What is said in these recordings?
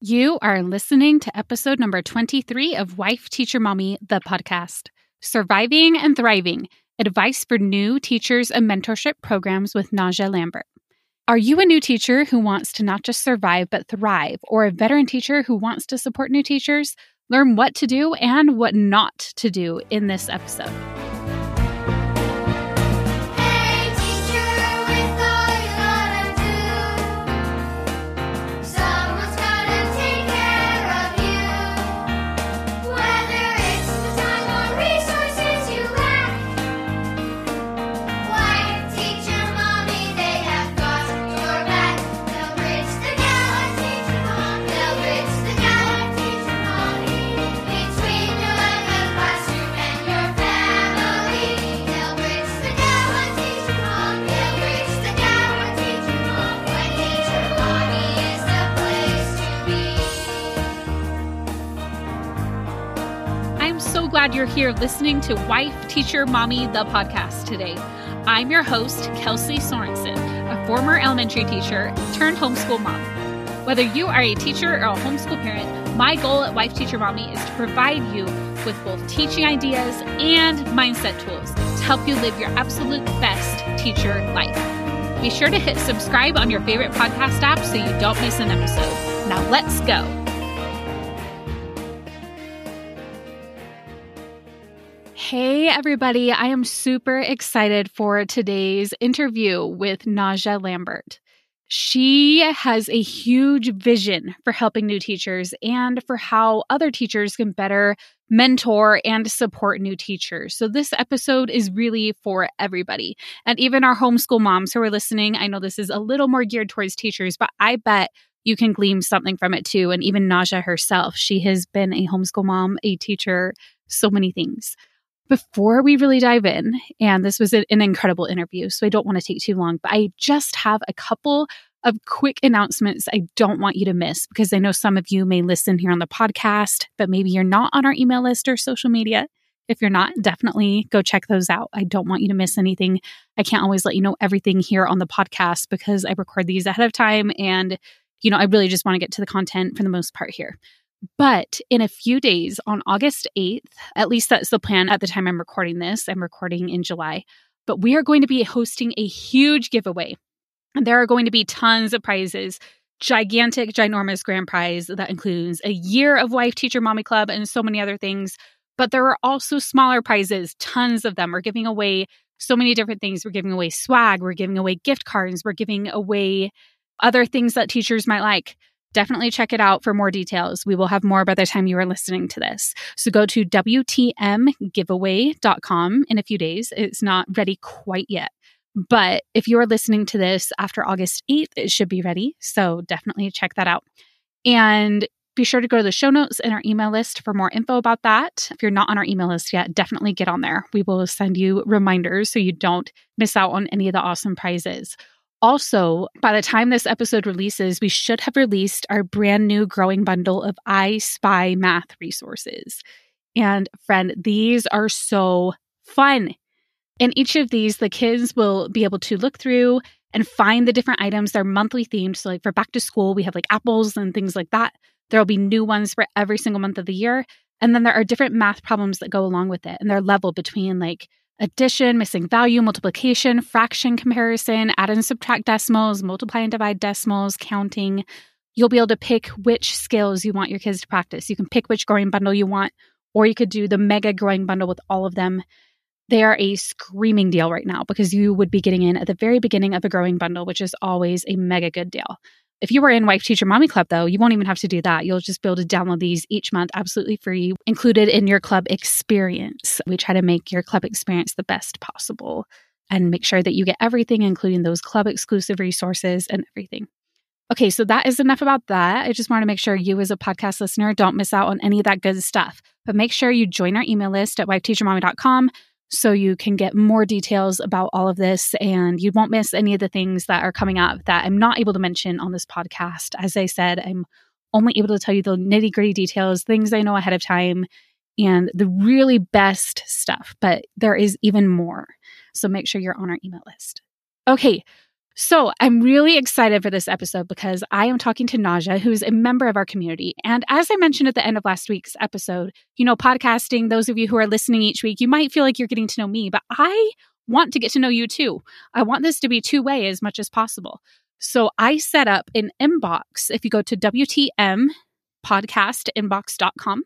You are listening to episode number 23 of Wife Teacher Mommy, the podcast. Surviving and Thriving Advice for New Teachers and Mentorship Programs with Najah Lambert. Are you a new teacher who wants to not just survive but thrive, or a veteran teacher who wants to support new teachers? Learn what to do and what not to do in this episode. Glad you're here listening to Wife, Teacher, Mommy, the podcast today. I'm your host, Kelsey Sorensen, a former elementary teacher turned homeschool mom. Whether you are a teacher or a homeschool parent, my goal at Wife, Teacher, Mommy is to provide you with both teaching ideas and mindset tools to help you live your absolute best teacher life. Be sure to hit subscribe on your favorite podcast app so you don't miss an episode. Now let's go. Hey, everybody. I am super excited for today's interview with Najah Lambert. She has a huge vision for helping new teachers and for how other teachers can better mentor and support new teachers. So, this episode is really for everybody. And even our homeschool moms who are listening, I know this is a little more geared towards teachers, but I bet you can glean something from it too. And even Najah herself, she has been a homeschool mom, a teacher, so many things before we really dive in, and this was an incredible interview, so I don't want to take too long, but I just have a couple of quick announcements I don't want you to miss because I know some of you may listen here on the podcast, but maybe you're not on our email list or social media. If you're not, definitely go check those out. I don't want you to miss anything. I can't always let you know everything here on the podcast because I record these ahead of time and you know, I really just want to get to the content for the most part here. But in a few days, on August 8th, at least that's the plan at the time I'm recording this, I'm recording in July, but we are going to be hosting a huge giveaway. And there are going to be tons of prizes, gigantic, ginormous grand prize that includes a year of Wife Teacher Mommy Club and so many other things. But there are also smaller prizes, tons of them. We're giving away so many different things. We're giving away swag, we're giving away gift cards, we're giving away other things that teachers might like definitely check it out for more details. We will have more by the time you are listening to this. So go to WTMgiveaway.com in a few days. It's not ready quite yet. But if you are listening to this after August 8th, it should be ready. So definitely check that out. And be sure to go to the show notes and our email list for more info about that. If you're not on our email list yet, definitely get on there. We will send you reminders so you don't miss out on any of the awesome prizes. Also, by the time this episode releases, we should have released our brand new growing bundle of I Spy math resources. And friend, these are so fun. In each of these, the kids will be able to look through and find the different items. They're monthly themed. So, like for back to school, we have like apples and things like that. There will be new ones for every single month of the year. And then there are different math problems that go along with it. And they're leveled between like addition, missing value, multiplication, fraction comparison, add and subtract decimals, multiply and divide decimals, counting. You'll be able to pick which skills you want your kids to practice. You can pick which growing bundle you want, or you could do the mega growing bundle with all of them. They are a screaming deal right now because you would be getting in at the very beginning of a growing bundle, which is always a mega good deal. If you were in Wife Teacher Mommy Club, though, you won't even have to do that. You'll just be able to download these each month absolutely free, included in your club experience. We try to make your club experience the best possible and make sure that you get everything, including those club exclusive resources and everything. Okay, so that is enough about that. I just want to make sure you, as a podcast listener, don't miss out on any of that good stuff. But make sure you join our email list at wifeteachermommy.com so you can get more details about all of this and you won't miss any of the things that are coming up that I'm not able to mention on this podcast. As I said, I'm only able to tell you the nitty gritty details, things I know ahead of time, and the really best stuff, but there is even more. So make sure you're on our email list. Okay, So I'm really excited for this episode because I am talking to Najah, who's a member of our community. And as I mentioned at the end of last week's episode, you know, podcasting, those of you who are listening each week, you might feel like you're getting to know me, but I want to get to know you too. I want this to be two way as much as possible. So I set up an inbox. If you go to WTMpodcastinbox.com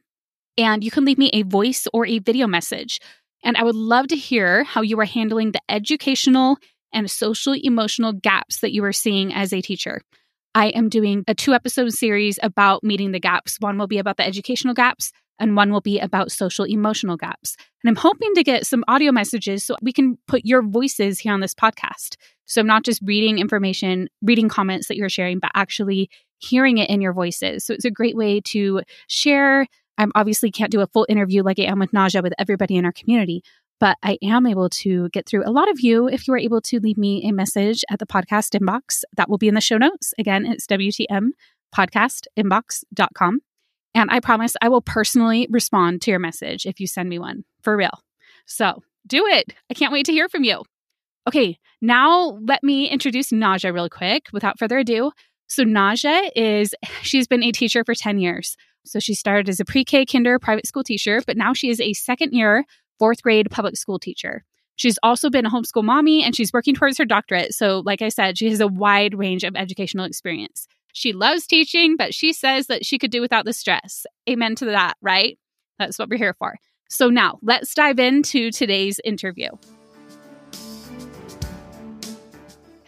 and you can leave me a voice or a video message. And I would love to hear how you are handling the educational and social emotional gaps that you are seeing as a teacher. I am doing a two episode series about meeting the gaps. One will be about the educational gaps, and one will be about social emotional gaps. And I'm hoping to get some audio messages so we can put your voices here on this podcast. So I'm not just reading information, reading comments that you're sharing, but actually hearing it in your voices. So it's a great way to share. I obviously can't do a full interview like I am with Najah with everybody in our community, but I am able to get through a lot of you if you are able to leave me a message at the podcast inbox. That will be in the show notes. Again, it's WTMpodcastinbox.com. And I promise I will personally respond to your message if you send me one for real. So do it. I can't wait to hear from you. Okay, now let me introduce Najah real quick without further ado. So, Najah is, she's been a teacher for 10 years. So, she started as a pre K kinder private school teacher, but now she is a second year fourth grade public school teacher. She's also been a homeschool mommy and she's working towards her doctorate. So, like I said, she has a wide range of educational experience. She loves teaching, but she says that she could do without the stress. Amen to that, right? That's what we're here for. So, now let's dive into today's interview.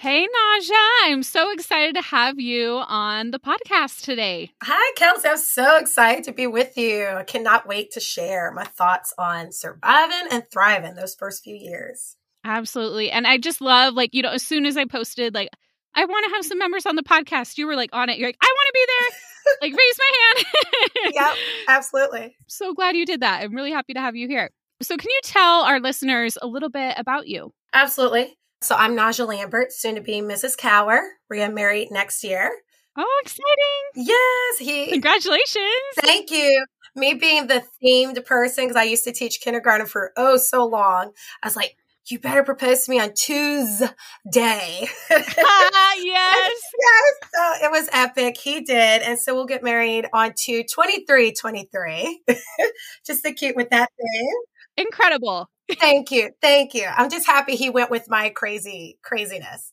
Hey, Najah, I'm so excited to have you on the podcast today. Hi, Kelsey. I'm so excited to be with you. I cannot wait to share my thoughts on surviving and thriving those first few years. Absolutely. And I just love, like, you know, as soon as I posted, like, I want to have some members on the podcast, you were like on it. You're like, I want to be there. like, raise my hand. yep, absolutely. So glad you did that. I'm really happy to have you here. So, can you tell our listeners a little bit about you? Absolutely. So I'm Najah Lambert, soon to be Mrs. Cower. We're getting married next year. Oh, exciting. Yes, he. Congratulations. Thank you. Me being the themed person, because I used to teach kindergarten for oh so long, I was like, you better propose to me on Tuesday. Ah, yes. yes. So it was epic. He did. And so we'll get married on to 23 23. Just to keep with that thing. Incredible. Thank you. Thank you. I'm just happy he went with my crazy craziness.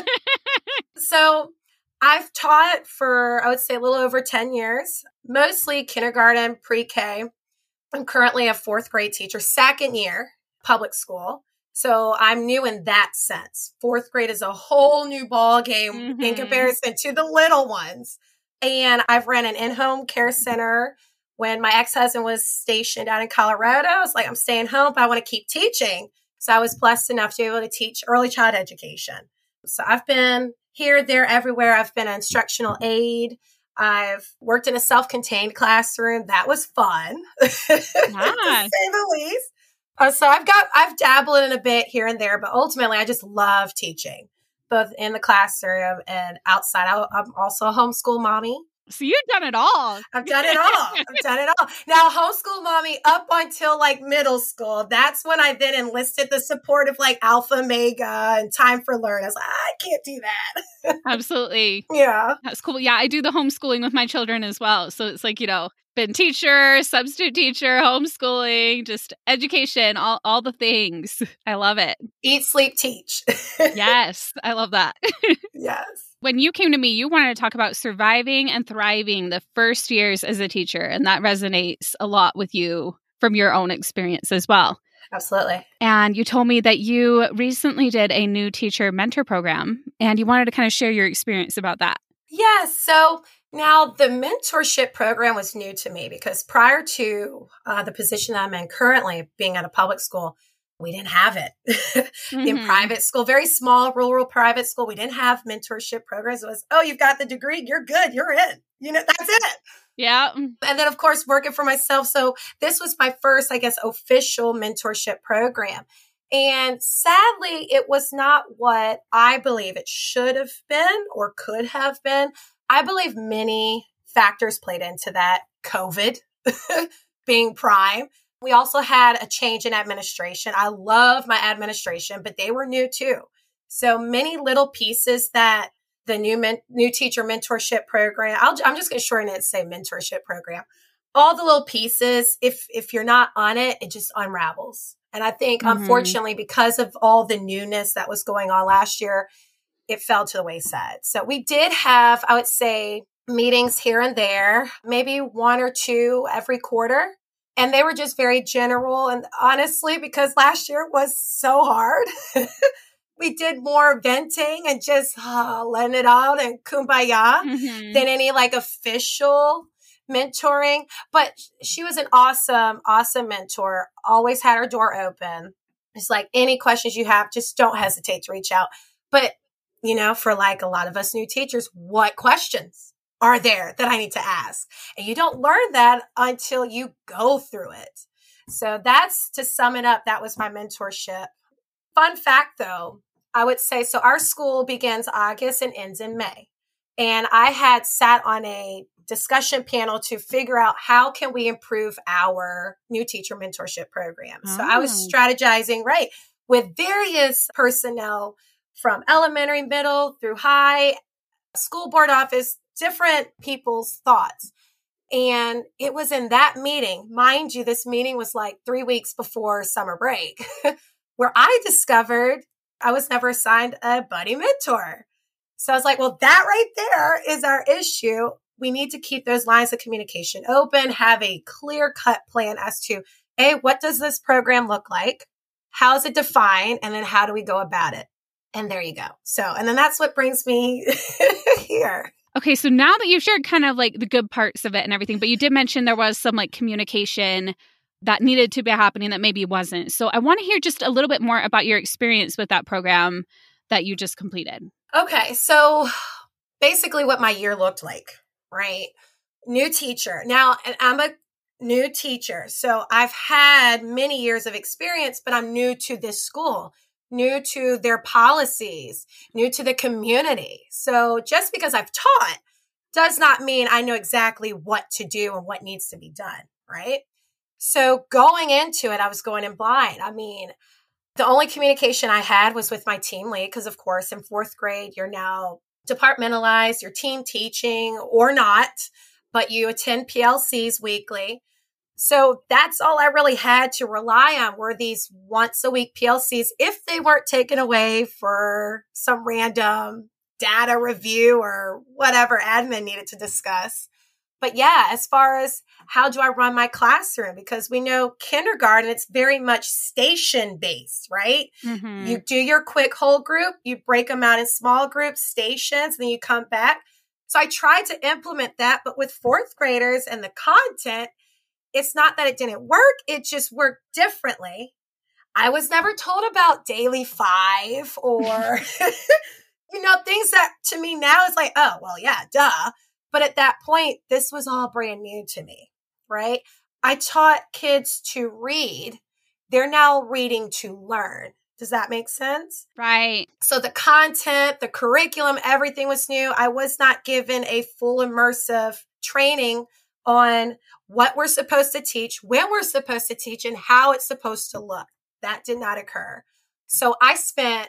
so I've taught for, I would say, a little over 10 years, mostly kindergarten, pre K. I'm currently a fourth grade teacher, second year public school. So I'm new in that sense. Fourth grade is a whole new ball game mm-hmm. in comparison to the little ones. And I've ran an in-home care center when my ex-husband was stationed out in Colorado. I was like, I'm staying home, but I want to keep teaching. So I was blessed enough to be able to teach early child education. So I've been here, there, everywhere. I've been an instructional aide. I've worked in a self-contained classroom. That was fun, nice. to say the least. Uh, so I've got I've dabbled in a bit here and there, but ultimately I just love teaching, both in the classroom and outside. I, I'm also a homeschool mommy. So you've done it all. I've done it all. I've done it all. Now, homeschool mommy up until like middle school. That's when I then enlisted the support of like Alpha Omega and Time for Learn. I was like, I can't do that. Absolutely. yeah. That's cool. Yeah, I do the homeschooling with my children as well. So it's like, you know, been teacher, substitute teacher, homeschooling, just education, all, all the things. I love it. Eat, sleep, teach. yes, I love that. yes. When you came to me, you wanted to talk about surviving and thriving the first years as a teacher, and that resonates a lot with you from your own experience as well. Absolutely. And you told me that you recently did a new teacher mentor program, and you wanted to kind of share your experience about that. Yes. So now, the mentorship program was new to me because prior to uh, the position that I'm in currently, being at a public school, we didn't have it. mm-hmm. In private school, very small rural private school, we didn't have mentorship programs. It was, oh, you've got the degree, you're good, you're in. You know, that's it. Yeah. And then, of course, working for myself. So, this was my first, I guess, official mentorship program. And sadly, it was not what I believe it should have been or could have been. I believe many factors played into that. COVID being prime. We also had a change in administration. I love my administration, but they were new too. So many little pieces that the new men, new teacher mentorship program. I'll, I'm just going to shorten it and say mentorship program. All the little pieces. If if you're not on it, it just unravels. And I think, Mhm. unfortunately, because of all the newness that was going on last year, it fell to the wayside. So we did have, I would say, meetings here and there, maybe one or two every quarter. And they were just very general. And honestly, because last year was so hard, we did more venting and just uh, letting it out and kumbaya Mhm. than any like official mentoring. But she was an awesome, awesome mentor. Always had her door open. It's like any questions you have, just don't hesitate to reach out. But, you know, for like a lot of us new teachers, what questions are there that I need to ask? And you don't learn that until you go through it. So that's to sum it up. That was my mentorship. Fun fact though, I would say so our school begins August and ends in May. And I had sat on a discussion panel to figure out how can we improve our new teacher mentorship program. So I was Oh. strategizing, right, with various personnel from elementary, middle through high, school board office, different people's thoughts. And it was in that meeting, mind you, this meeting was like three weeks before summer break, where I discovered I was never assigned a buddy mentor. So I was like, well, that right there is our issue. We need to keep those lines of communication open, have a clear cut plan as to, A, what does this program look like? How is it defined? And then how do we go about it? And there you go. So, and then that's what brings me here. Okay, so now that you've shared kind of like the good parts of it and everything, but you did mention there was some like communication that needed to be happening that maybe wasn't. So I want to hear just a little bit more about your experience with that program that you just completed. Okay, so basically what my year looked like, right? New teacher. Now, and I'm a new teacher. So I've had many years of experience, but I'm new to this school, new to their policies, new to the community. So just because I've taught does not mean I know exactly what to do and what needs to be done, right? So going into it, I was going in blind. I mean, the only communication I had was with my team lead because, of course, in fourth grade, you're now departmentalized, you're team teaching or not, but you attend PLCs weekly. So that's all I really had to rely on were these once a week PLCs if they weren't taken away for some random data review or whatever admin needed to discuss. But yeah, as far as how do I run my classroom? Because we know kindergarten, it's very much station based, right? Mhm. You do your quick whole group, you break them out in small groups, stations, and then you come back. So I tried to implement that, but with fourth graders and the content, it's not that it didn't work, it just worked differently. I was never told about daily five or, you know, things that to me now is like, oh, well, yeah, duh. But at that point, this was all brand new to me, right? I taught kids to read. They're now reading to learn. Does that make sense? right. So the content, the curriculum, everything was new. I was not given a full immersive training on what we're supposed to teach, when we're supposed to teach, and how it's supposed to look. That did not occur. So I spent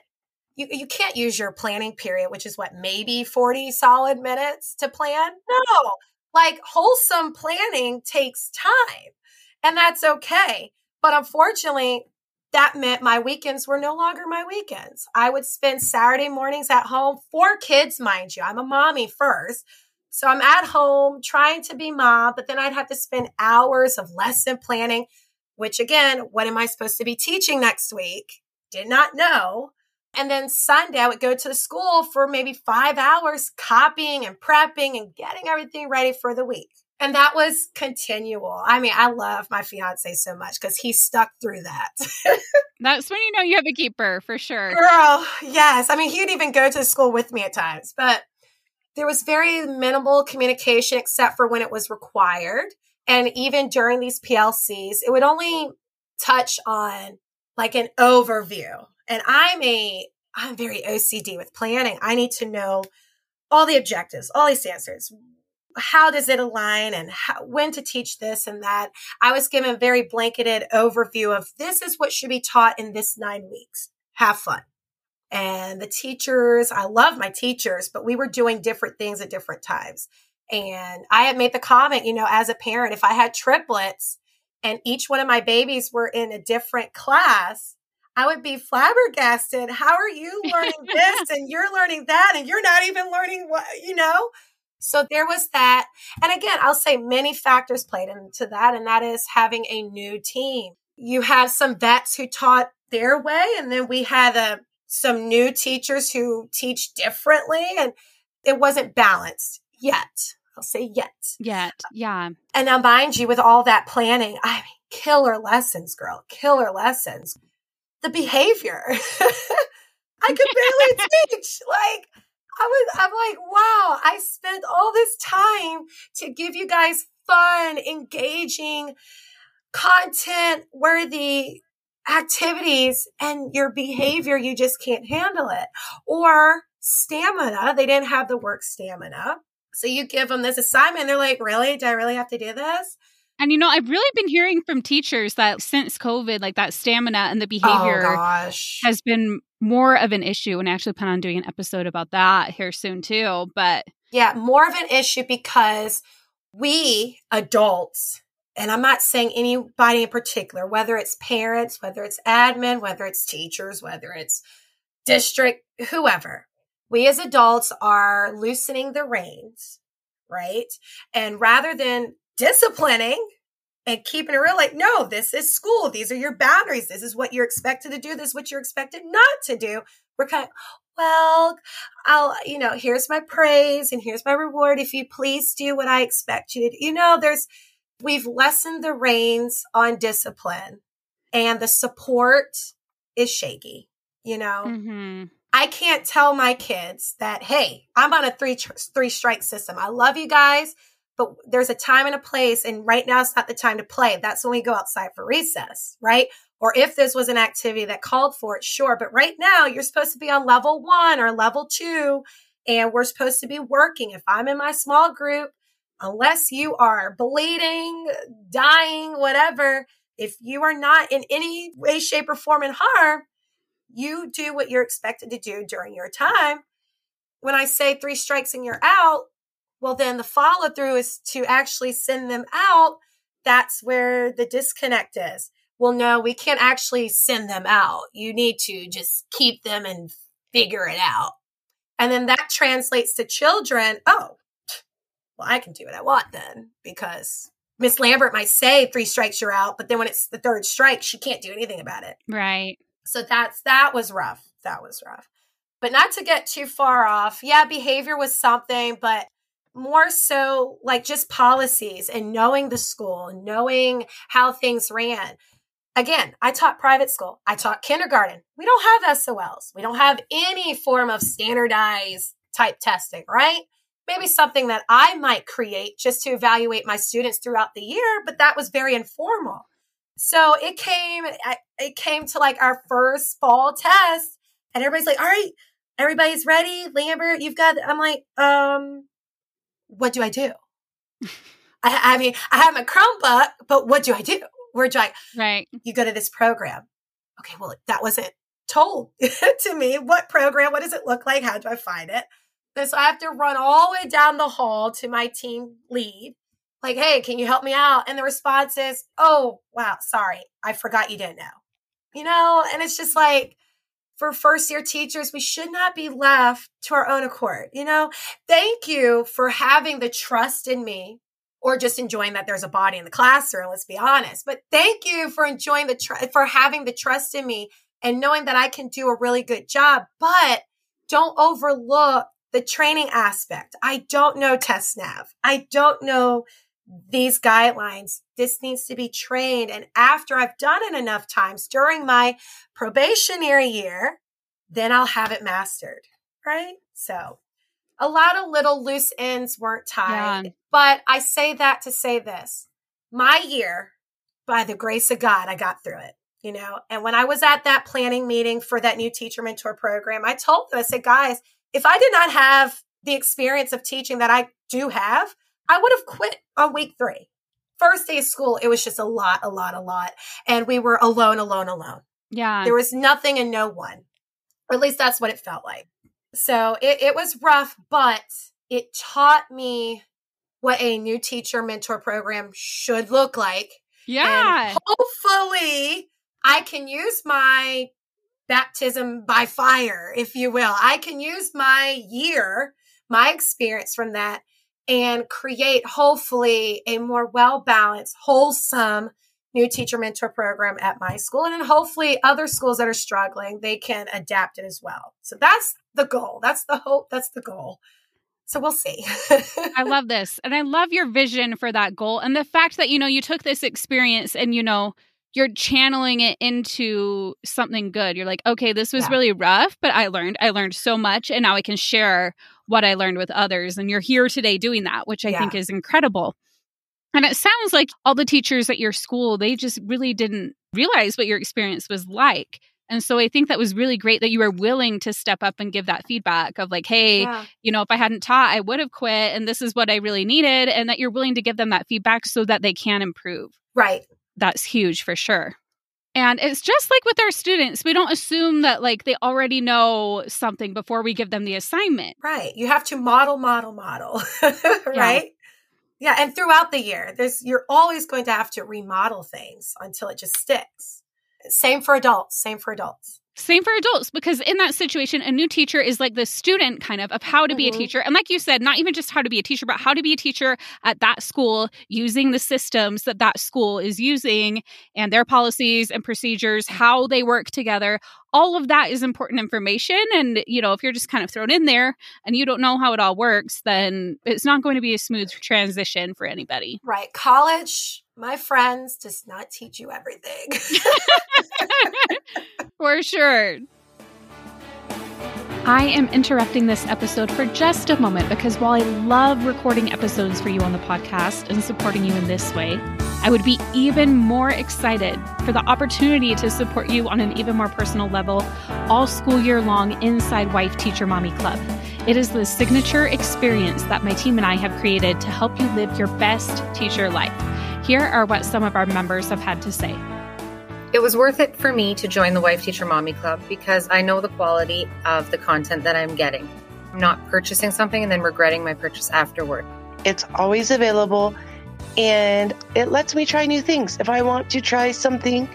you, you can't use your planning period, which is what, maybe 40 solid minutes to plan? No. Like wholesome planning takes time. And that's okay. But unfortunately, that meant my weekends were no longer my weekends. I would spend Saturday mornings at home, four kids, mind you. I'm a mommy first. So I'm at home trying to be mom, but then I'd have to spend hours of lesson planning, which again, what am I supposed to be teaching next week? Did not know. And then Sunday, I would go to the school for maybe five hours, copying and prepping and getting everything ready for the week. And that was continual. I mean, I love my fiance so much because he stuck through that. That's when you know you have a keeper for sure. Girl, yes. I mean, he'd even go to school with me at times, but there was very minimal communication except for when it was required. And even during these PLCs, it would only touch on like an overview. And I'm a, I'm very OCD with planning. I need to know all the objectives, all these answers. How does it align and how, when to teach this and that? I was given a very blanketed overview of this is what should be taught in this nine weeks. Have fun. And the teachers, I love my teachers, but we were doing different things at different times. And I had made the comment, you know, as a parent, if I had triplets and each one of my babies were in a different class, I would be flabbergasted. How are you learning this and you're learning that and you're not even learning what, you know? So there was that. And again, I'll say many factors played into that, and that is having a new team. You have some vets who taught their way, and then we had uh, some new teachers who teach differently, and it wasn't balanced yet. I'll say yet. Yet. Yeah. And now, mind you, with all that planning, I mean, killer lessons, girl, killer lessons. The behavior. I could barely teach. Like, I was, I'm like, wow, I spent all this time to give you guys fun, engaging, content worthy activities, and your behavior, you just can't handle it. Or stamina, they didn't have the work stamina. So you give them this assignment, they're like, really? Do I really have to do this? And you know, I've really been hearing from teachers that since COVID, like that stamina and the Oh behavior gosh. has been more of an issue. And I actually plan on doing an episode about that here soon too. But Yeah, more of an issue because we adults, and I'm not saying anybody in particular, whether it's parents, whether it's admin, whether it's teachers, whether it's district, whoever, we as adults are loosening the reins, right? And rather than disciplining and keeping it real, like, no, this is school. These are your boundaries. This is what you're expected to do. This is what you're expected not to do. We're kind of, well, I'll, you know, here's my praise and here's my reward. If you please do what I expect you to do. You know, there's, we've lessened the reins on discipline and the support is shaky, you know? mhm. I can't tell my kids that, hey, I'm on a three tr- three strike system. I love you guys, but there's a time and a place, and right now it's not the time to play. That's when we go outside for recess, right? Or if this was an activity that called for it, sure. But right now you're supposed to be on level one or level two, and we're supposed to be working. If I'm in my small group, unless you are bleeding, dying, whatever, if you are not in any way, shape, or form in harm, you do what you're expected to do during your time. When I say three strikes and you're out, well, then the follow through is to actually send them out. That's where the disconnect is. Well, no, we can't actually send them out. You need to just keep them and figure it out. And then that translates to children. Oh, well, I can do what I want then because Miss Lambert might say three strikes, you're out. But then when it's the third strike, she can't do anything about it. Right. So that's that was rough. That was rough. But not to get too far off. Yeah, behavior was something, but more so like just policies and knowing the school, knowing how things ran. Again, I taught private school. I taught kindergarten. We don't have SOLs. We don't have any form of standardized type testing, right? Maybe something that I might create just to evaluate my students throughout the year, but that was very informal. So it came, it came to like our first fall test, and everybody's like, "All right, everybody's ready, Lambert. You've got." I'm like, um, what do I do? I, I mean, I have my Chromebook, but what do I do? Where do I? Right. You go to this program. Okay, well, that wasn't told to me. What program? What does it look like? How do I find it? So I have to run all the way down the hall to my team lead like, hey, can you help me out? And the response is, oh, wow, sorry, I forgot you didn't know. You know, and it's just like, for first year teachers, we should not be left to our own accord. You know, thank you for having the trust in me or just enjoying that there's a body in the classroom. Let's be honest. But thank you for enjoying the, tr- for having the trust in me and knowing that I can do a really good job. But don't overlook the training aspect. I don't know TestNav. I don't know these guidelines. This needs to be trained. And after I've done it enough times during my probationary year, then I'll have it mastered. Right. So a lot of little loose ends weren't tied. Yeah. But I say that to say this my year, by the grace of God, I got through it. You know, and when I was at that planning meeting for that new teacher mentor program, I told them, I said, guys, if I did not have the experience of teaching that I do have, I would have quit on week three. First day of school, it was just a lot, a lot, a lot. And we were alone, alone, alone. Yeah. There was nothing and no one. Or At least that's what it felt like. So it, it was rough, but it taught me what a new teacher mentor program should look like. Yeah. And hopefully, I can use my baptism by fire, if you will. I can use my year, my experience from that, and create hopefully a more well balanced, wholesome new teacher mentor program at my school. And then hopefully, other schools that are struggling, they can adapt it as well. So that's the goal. That's the hope. That's the goal. So we'll see. I love this. And I love your vision for that goal. And the fact that, you know, you took this experience and, you know, you're channeling it into something good. You're like, okay, this was Yeah. really rough, but I learned. I learned so much. And now I can share what I learned with others. And you're here today doing that, which I Yeah. think is incredible. And it sounds like all the teachers at your school, they just really didn't realize what your experience was like. And so I think that was really great that you were willing to step up and give that feedback of like, hey, Yeah. you know, if I hadn't taught, I would have quit. And this is what I really needed. And that you're willing to give them that feedback so that they can improve. Right. That's huge for sure. And it's just like with our students, we don't assume that like they already know something before we give them the assignment. Right. You have to model, model, model. right. Yeah. And throughout the year, there's you're always going to have to remodel things until it just sticks. Same for adults. Same for adults. Same for adults, because in that situation, a new teacher is like the student kind of of how to be a Mhm. teacher. And like you said, not even just how to be a teacher, but how to be a teacher at that school using the systems that that school is using and their policies and procedures, how they work together. All of that is important information. And, you know, if you're just kind of thrown in there and you don't know how it all works, then it's not going to be a smooth transition for anybody. Right. College, my friends, does not teach you everything. For sure. I am interrupting this episode for just a moment because while I love recording episodes for you on the podcast and supporting you in this way, I would be even more excited for the opportunity to support you on an even more personal level all school year long inside Wife Teacher Mommy Club. It is the signature experience that my team and I have created to help you live your best teacher life. Here are what some of our members have had to say. It was worth it for me to join the Wife Teacher Mommy Club because I know the quality of the content that I'm getting. I'm not purchasing something and then regretting my purchase afterward. It's always available and it lets me try new things. If I want to try something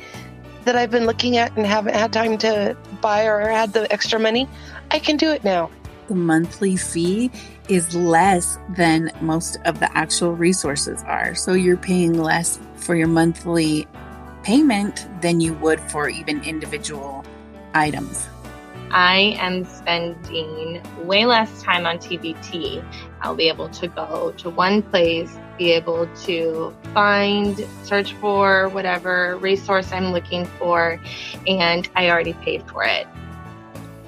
that I've been looking at and haven't had time to buy or had the extra money, I can do it now. The monthly fee is less than most of the actual resources are. So you're paying less for your monthly payment than you would for even individual items. I am spending way less time on TPT. I'll be able to go to one place, be able to find, search for whatever resource I'm looking for, and I already paid for it.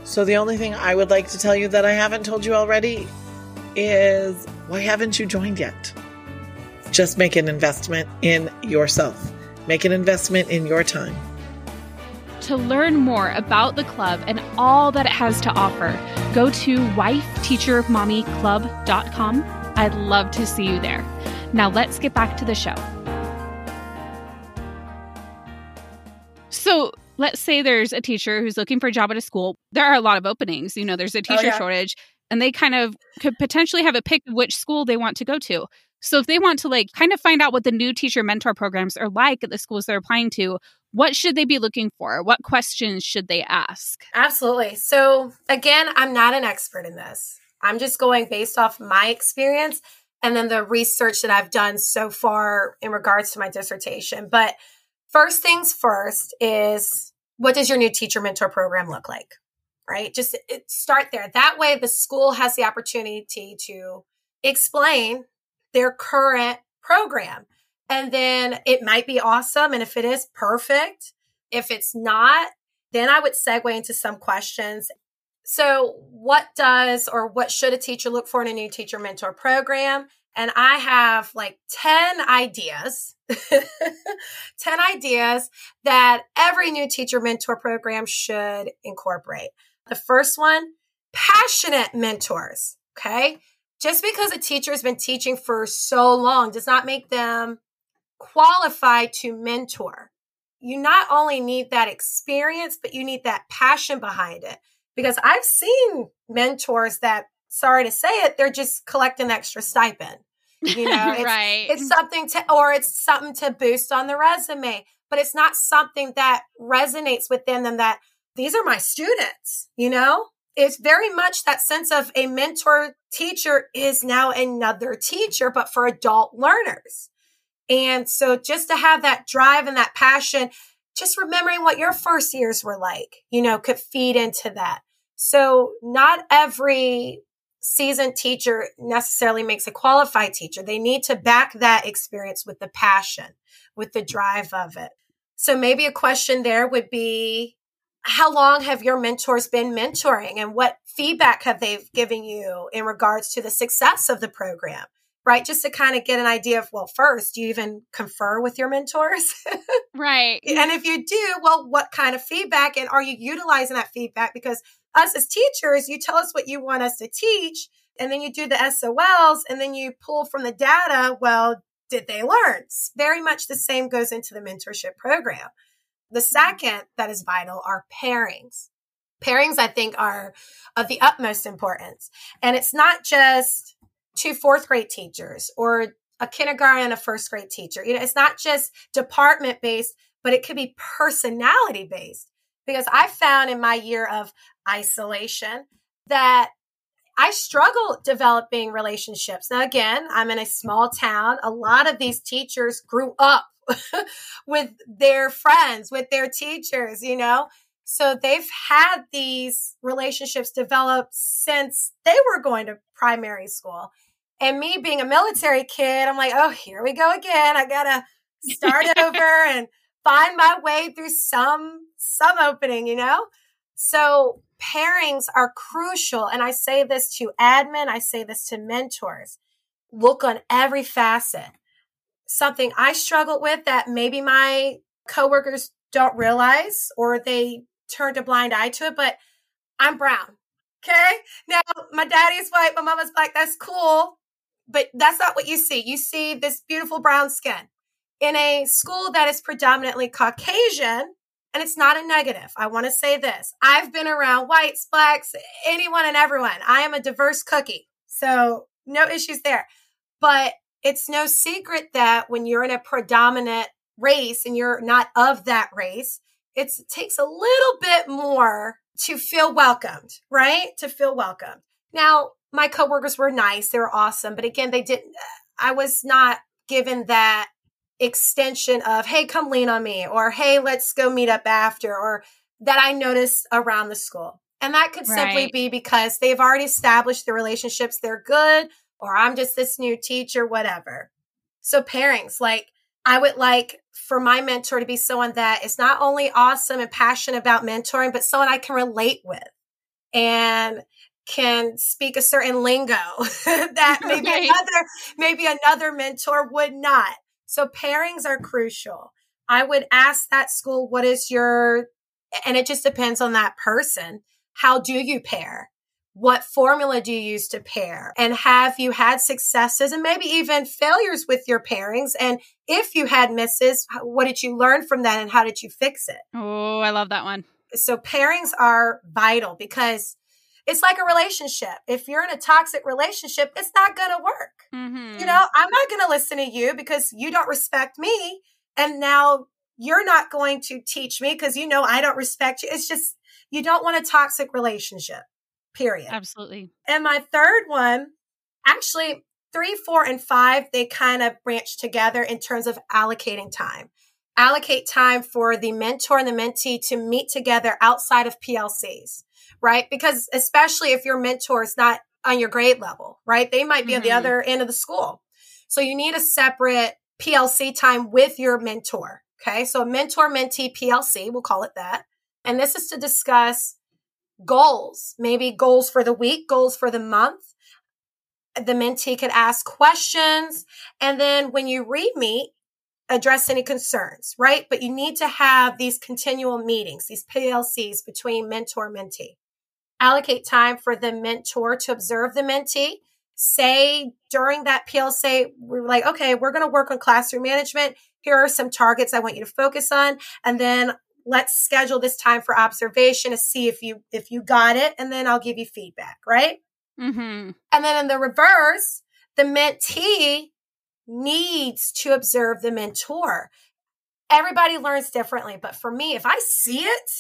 So, the only thing I would like to tell you that I haven't told you already is why haven't you joined yet? Just make an investment in yourself, make an investment in your time. To learn more about the club and all that it has to offer, go to wifeteachermommyclub.com. I'd love to see you there. Now let's get back to the show. So, let's say there's a teacher who's looking for a job at a school. There are a lot of openings. You know, there's a oh, teacher yeah. shortage, and they kind of could potentially have a pick of which school they want to go to. So, if they want to like kind of find out what the new teacher mentor programs are like at the schools they're applying to, what should they be looking for? What questions should they ask? Absolutely. So, again, I'm not an expert in this. I'm just going based off my experience and then the research that I've done so far in regards to my dissertation. But first things first is what does your new teacher mentor program look like? Right? Just it- start there. That way, the school has the opportunity to explain their current program. And then it might be awesome. And if it is, perfect. If it's not, then I would segue into some questions. So, what does or what should a teacher look for in a new teacher mentor program? And I have like 10 ideas, 10 ideas that every new teacher mentor program should incorporate. The first one, passionate mentors. Okay. Just because a teacher has been teaching for so long does not make them qualified to mentor. You not only need that experience, but you need that passion behind it. because I've seen mentors that, sorry to say it, they're just collecting extra stipend. You know, it's, right. it's something to, or it's something to boost on the resume, but it's not something that resonates within them that these are my students, you know? It's very much that sense of a mentor teacher is now another teacher, but for adult learners. And so just to have that drive and that passion, just remembering what your first years were like, you know, could feed into that. So not every seasoned teacher necessarily makes a qualified teacher. They need to back that experience with the passion, with the drive of it. So maybe a question there would be how long have your mentors been mentoring and what feedback have they given you in regards to the success of the program? Right. Just to kind of get an idea of, well, first, do you even confer with your mentors? right. and if you do, well, what kind of feedback and are you utilizing that feedback? Because us as teachers, you tell us what you want us to teach, and then you do the SOLs, and then you pull from the data. Well, did they learn? Very much the same goes into the mentorship program. The mm-hmm. second that is vital are pairings. Pairings, I think, are of the utmost importance. And it's not just two fourth grade teachers or a kindergarten and a first grade teacher. You know, it's not just department based, but it could be personality based. Because I found in my year of isolation that I struggle developing relationships. Now, again, I'm in a small town. A lot of these teachers grew up with their friends, with their teachers, you know? So they've had these relationships developed since they were going to primary school. And me being a military kid, I'm like, oh, here we go again. I gotta start over and find my way through some some opening, you know? So pairings are crucial. And I say this to admin, I say this to mentors. Look on every facet. Something I struggled with that maybe my coworkers don't realize or they turned a blind eye to it, but I'm brown. Okay. Now my daddy's white, my mama's black. That's cool. But that's not what you see. You see this beautiful brown skin in a school that is predominantly Caucasian. And it's not a negative. I want to say this. I've been around whites, blacks, anyone and everyone. I am a diverse cookie. So no issues there. But it's no secret that when you're in a predominant race and you're not of that race, it takes a little bit more to feel welcomed, right? To feel welcomed. Now, my coworkers were nice. They were awesome. But again, they didn't, I was not given that extension of, hey, come lean on me, or hey, let's go meet up after, or that I notice around the school. And that could simply Right. be because they've already established the relationships, they're good, or I'm just this new teacher, whatever. So, pairings, like, I would like for my mentor to be someone that is not only awesome and passionate about mentoring, but someone I can relate with and can speak a certain lingo that maybe Right. another maybe another mentor would not. So pairings are crucial. I would ask that school, what is your, and it just depends on that person. How do you pair? What formula do you use to pair? And have you had successes and maybe even failures with your pairings? And if you had misses, what did you learn from that and how did you fix it? Oh, I love that one. So pairings are vital because it's like a relationship. If you're in a toxic relationship, it's not going to work. Mm-hmm. You know, I'm not going to listen to you because you don't respect me. And now you're not going to teach me because you know I don't respect you. It's just, you don't want a toxic relationship, period. Absolutely. And my third one, actually, three, four, and five, they kind of branch together in terms of allocating time. Allocate time for the mentor and the mentee to meet together outside of PLCs, right? Because especially if your mentor is not on your grade level, right? They might be on the Mhm. other end of the school. So you need a separate PLC time with your mentor. Okay. So a mentor mentee PLC, we'll call it that. And this is to discuss goals, maybe goals for the week, goals for the month. The mentee could ask questions. And then when you read meet, address any concerns, right? But you need to have these continual meetings, these PLCs between mentor mentee. Allocate time for the mentor to observe the mentee. Say during that PLC, we're like, okay, we're going to work on classroom management. Here are some targets I want you to focus on. And then let's schedule this time for observation to see if you if you got it and then I'll give you feedback, right? Mm-hmm. And then in the reverse, the mentee needs to observe the mentor. Everybody learns differently, but for me, if I see it,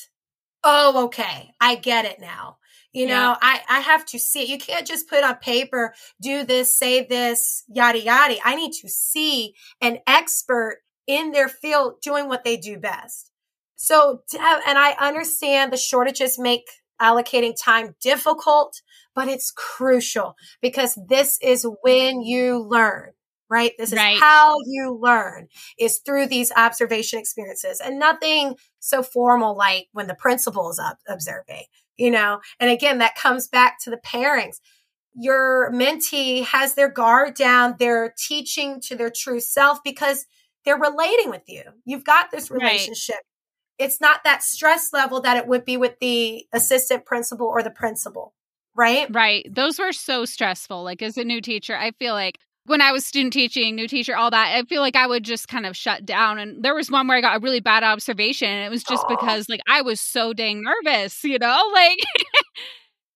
oh, okay, I get it now. You know, Yeah. I, I have to see it. You can't just put on paper, do this, say this, yada, yada. I need to see an expert in their field doing what they do best. So, have- and I understand the shortages make allocating time difficult, but it's crucial because this is when you learn, right? This is Right. how you learn is through these observation experiences and nothing so formal like when the principal is up observing, you know? And again, that comes back to the pairings. Your mentee has their guard down. They're teaching to their true self because they're relating with you. You've got this Right. relationship. It's not that stress level that it would be with the assistant principal or the principal, right? Right. Those were so stressful. Like as a new teacher, I feel like when I was student teaching, new teacher, all that, I feel like I would just kind of shut down. And there was one where I got a really bad observation. And it was just because like I was so dang nervous, you know? Like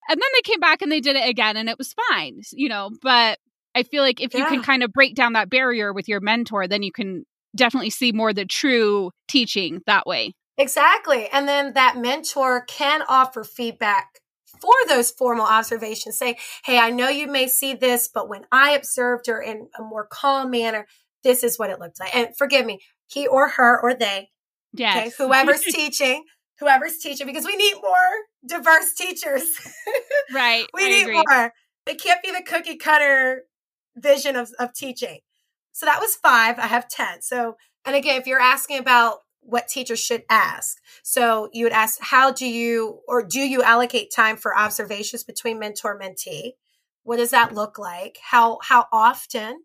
and then they came back and they did it again and it was fine, you know, but I feel like if you can kind of break down that barrier with your mentor, then you can definitely see more the true teaching that way. Exactly. And then that mentor can offer feedback for those formal observations. Say, hey, I know you may see this, but when I observed her in a more calm manner, this is what it looked like. And forgive me, he or her or they, Yes. okay, whoever's teaching, whoever's teaching, because we need more diverse teachers. right. we I need agree. more. It can't be the cookie cutter vision of, of teaching. So that was five. I have 10. So, and again, if you're asking about what teachers should ask, so you would ask, how do you or do you allocate time for observations between mentor mentee? What does that look like? How how often?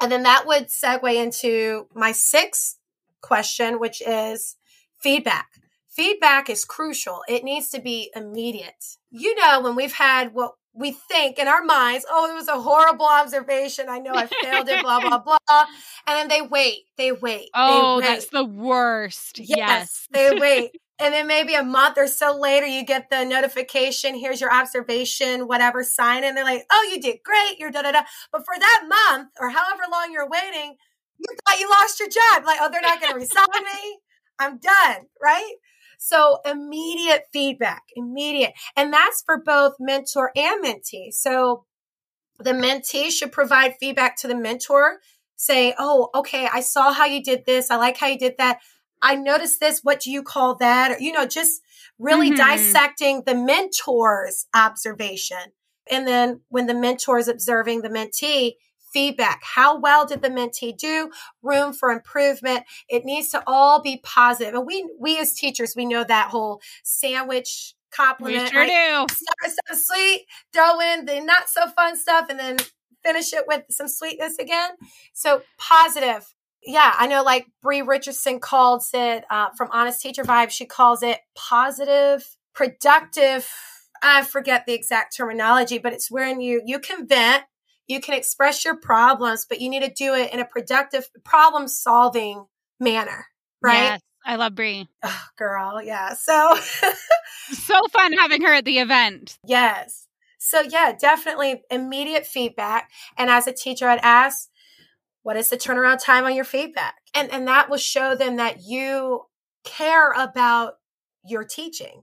And then that would segue into my sixth question, which is feedback. Feedback is crucial. It needs to be immediate. You know, when we've had what we think in our minds, oh, it was a horrible observation. I know I failed it, blah, blah, blah. And then they wait, they wait. Oh, they wait. that's the worst. Yes, Yes. they wait. And then maybe a month or so later, you get the notification. Here's your observation, whatever, sign. And they're like, oh, you did great. You're da da da. But for that month or however long you're waiting, you thought you lost your job. Like, oh, they're not going to resign me. I'm done. Right. So immediate feedback, immediate. And that's for both mentor and mentee. So the mentee should provide feedback to the mentor. Say, oh, okay, I saw how you did this. I like how you did that. I noticed this. What do you call that? Or, you know, just really Mhm. dissecting the mentor's observation. And then when the mentor is observing the mentee, feedback. How well did the mentee do? Room for improvement. It needs to all be positive. And we, we as teachers, we know that whole sandwich compliment. We sure right? do. start with something sweet, throw in the not so fun stuff, and then finish it with some sweetness again. So positive. Yeah, I know like Brie Richardson calls it uh, from Honest Teacher Vibe, she calls it positive, productive. I forget the exact terminology, but it's when you you can vent, you can express your problems, but you need to do it in a productive problem solving manner. Right? Yes. I love Brie. Oh, girl, yeah. So So fun having her at the event. Yes. So yeah, definitely immediate feedback. And as a teacher, I'd ask, what is the turnaround time on your feedback? And and that will show them that you care about your teaching.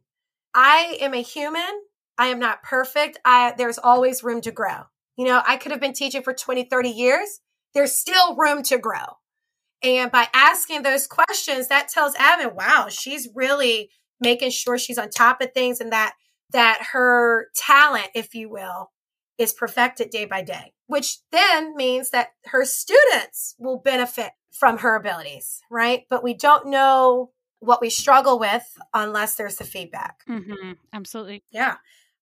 I am a human. I am not perfect. I there's always room to grow. You know, I could have been teaching for 20, 30 years. There's still room to grow. And by asking those questions, that tells Avon, wow, she's really making sure she's on top of things and that that her talent, if you will, is perfected day by day, which then means that her students will benefit from her abilities, right? But we don't know what we struggle with unless there's the feedback. hmm Absolutely. Yeah.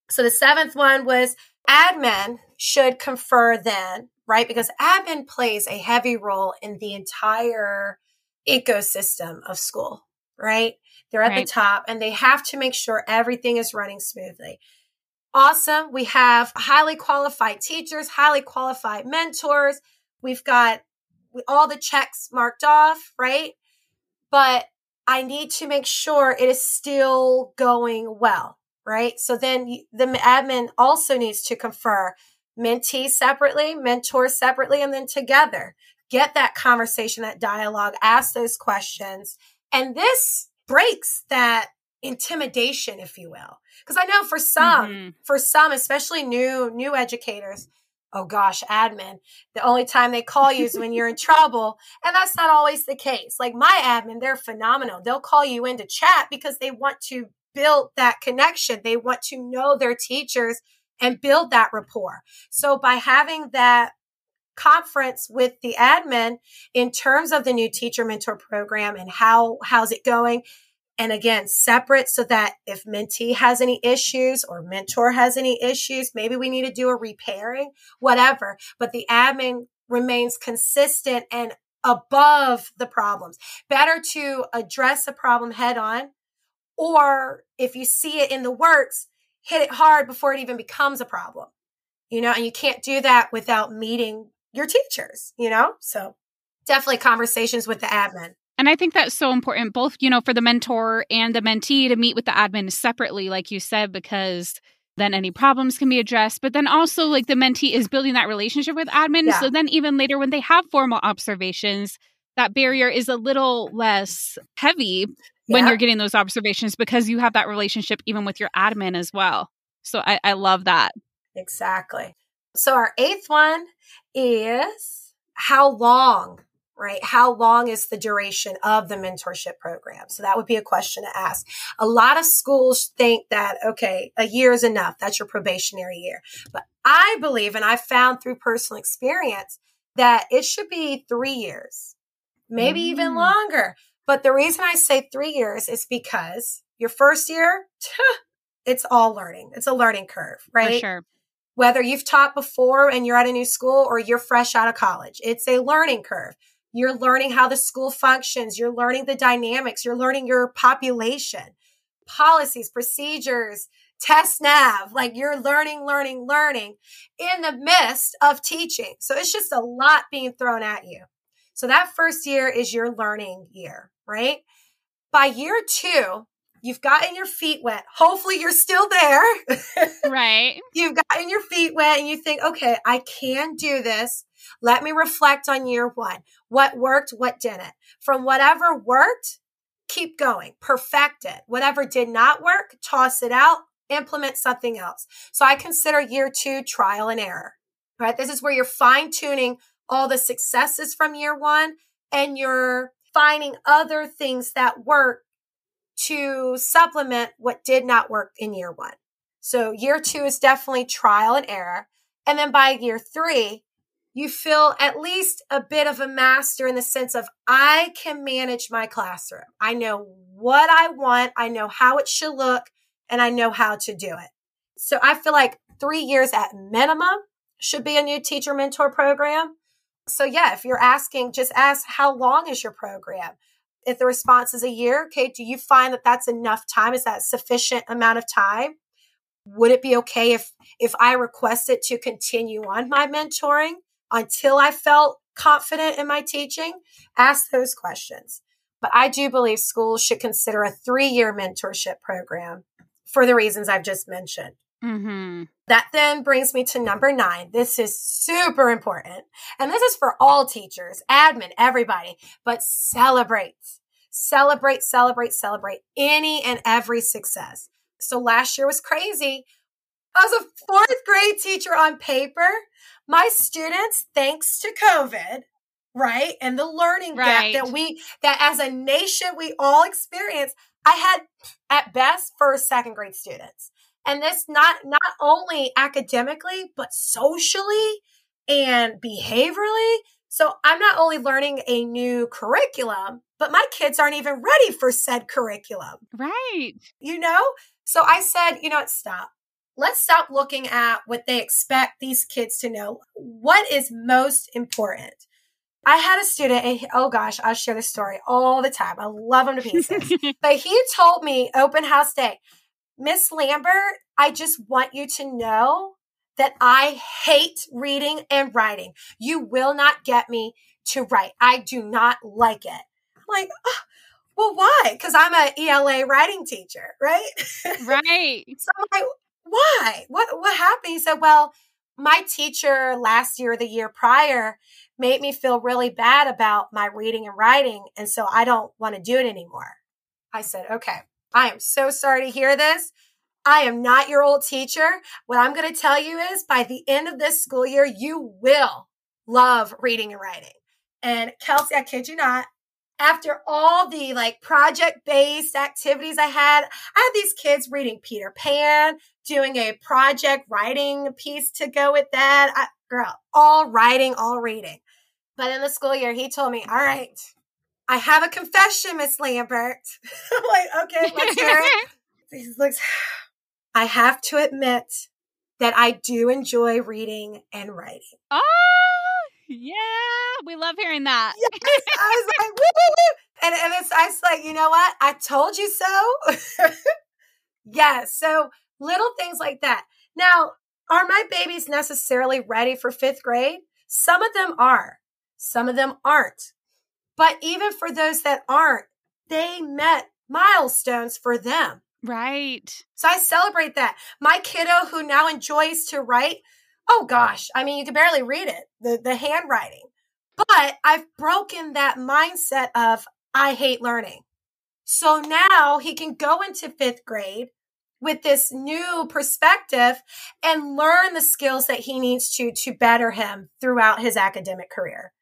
So the seventh one was admin should confer then, right? Because admin plays a heavy role in the entire ecosystem of school, right? They're at Right. the top and they have to make sure everything is running smoothly. Awesome. We have highly qualified teachers, highly qualified mentors. We've got all the checks marked off, right? But I need to make sure it is still going well, right? So then the admin also needs to confer mentee separately, mentor separately, and then together. Get that conversation, that dialogue, ask those questions. And this breaks that intimidation, if you will. Because I know for some, Mhm. for some, especially new new educators, oh gosh, admin, the only time they call you is when you're in trouble. And that's not always the case. Like my admin, they're phenomenal. They'll call you in to chat because they want to build that connection. They want to know their teachers and build that rapport. So by having that conference with the admin in terms of the new teacher mentor program and how how's it going and again separate so that if mentee has any issues or mentor has any issues maybe we need to do a repairing whatever but the admin remains consistent and above the problems better to address a problem head on or if you see it in the works hit it hard before it even becomes a problem you know and you can't do that without meeting your teachers you know so definitely conversations with the admin And I think that's so important, both, you know, for the mentor and the mentee to meet with the admin separately, like you said, because then any problems can be addressed. But then also, like the mentee is building that relationship with admin. Yeah. So then, even later, when they have formal observations, that barrier is a little less heavy when Yeah. you're getting those observations because you have that relationship even with your admin as well. So I, I love that. Exactly. So our eighth one is how long, right? How long is the duration of the mentorship program? So that would be a question to ask. A lot of schools think that, okay, a year is enough. That's your probationary year. But I believe, and I found through personal experience, that it should be three years, maybe even Mm. longer. But the reason I say three years is because your first year, it's all learning. It's a learning curve, right? For sure. whether you've taught before and you're at a new school or you're fresh out of college. It's a learning curve. You're learning how the school functions. You're learning the dynamics. You're learning your population, policies, procedures, TestNav. Like you're learning, learning, learning in the midst of teaching. So it's just a lot being thrown at you. So that first year is your learning year, right? By year two, you've gotten your feet wet. Hopefully you're still there. Right. you've gotten your feet wet and you think, okay, I can do this. Let me reflect on year one. What worked? What didn't? From whatever worked, keep going, perfect it. Whatever did not work, toss it out, implement something else. So I consider year two trial and error, right? This is where you're fine tuning all the successes from year one and you're finding other things that work to supplement what did not work in year one. So year two is definitely trial and error. And then by year three, you feel at least a bit of a master in the sense of I can manage my classroom. I know what I want. I know how it should look and I know how to do it. So I feel like three years at minimum should be a new teacher mentor program. So yeah, if you're asking, just ask how long is your program? If the response is a year, okay, do you find that that's enough time? Is that sufficient amount of time? Would it be okay if if I requested to continue on my mentoring until I felt confident in my teaching? Ask those questions. But I do believe schools should consider a 3-year mentorship program for the reasons I've just mentioned. Mm-hmm. That then brings me to number nine. This is super important. And this is for all teachers, admin, everybody, but celebrate, celebrate, celebrate, celebrate any and every success. So last year was crazy. I was a fourth grade teacher on paper. My students, thanks to COVID, right? And the learning Right. gap that we, that as a nation, we all experience. I had at best first, second grade students and this not not only academically but socially and behaviorally. So i'm not only learning a new curriculum but my kids aren't even ready for said curriculum. Right. you know? So i said you know what? Stop. Let's stop looking at what they expect these kids to know. What is most important? I had a student and he- oh gosh i'll share this story all the time. I love him to pieces. But he told me open house day Miss Lambert, I just want you to know that I hate reading and writing. You will not get me to write. I do not like it. I'm like, "Ah, well, why? Because I'm a ELA writing teacher, right? Right. So I'm like, why? What what happened? He said, Well, my teacher last year or the year prior made me feel really bad about my reading and writing. And so I don't want to do it anymore. I said, Okay, I am so sorry to hear this. I am not your old teacher. What I'm going to tell you is by the end of this school year, you will love reading and writing. And Kelsey, I kid you not, after all the like project based activities I had, I had these kids reading Peter Pan, doing a project writing piece to go with that. I, girl, all writing, all reading. But in the school year, he told me, All right, I have a confession, Miss Lambert. I'm like, Okay, let's hear it. He looks, I have to admit that I do enjoy reading and writing. Oh, yeah. We love hearing that. Yes, I was like, woo, woo, woo. And, and it's, I was like, you know what? I told you so. yes. So little things like that. Now, are my babies necessarily ready for fifth grade? Some of them are, some of them aren't. But even for those that aren't, they met milestones for them. Right. So I celebrate that. My kiddo who now enjoys to write, oh gosh, I mean, you can barely read it, the, the handwriting. But I've broken that mindset of I hate learning. So now he can go into fifth grade with this new perspective and learn the skills that he needs to to better him throughout his academic career.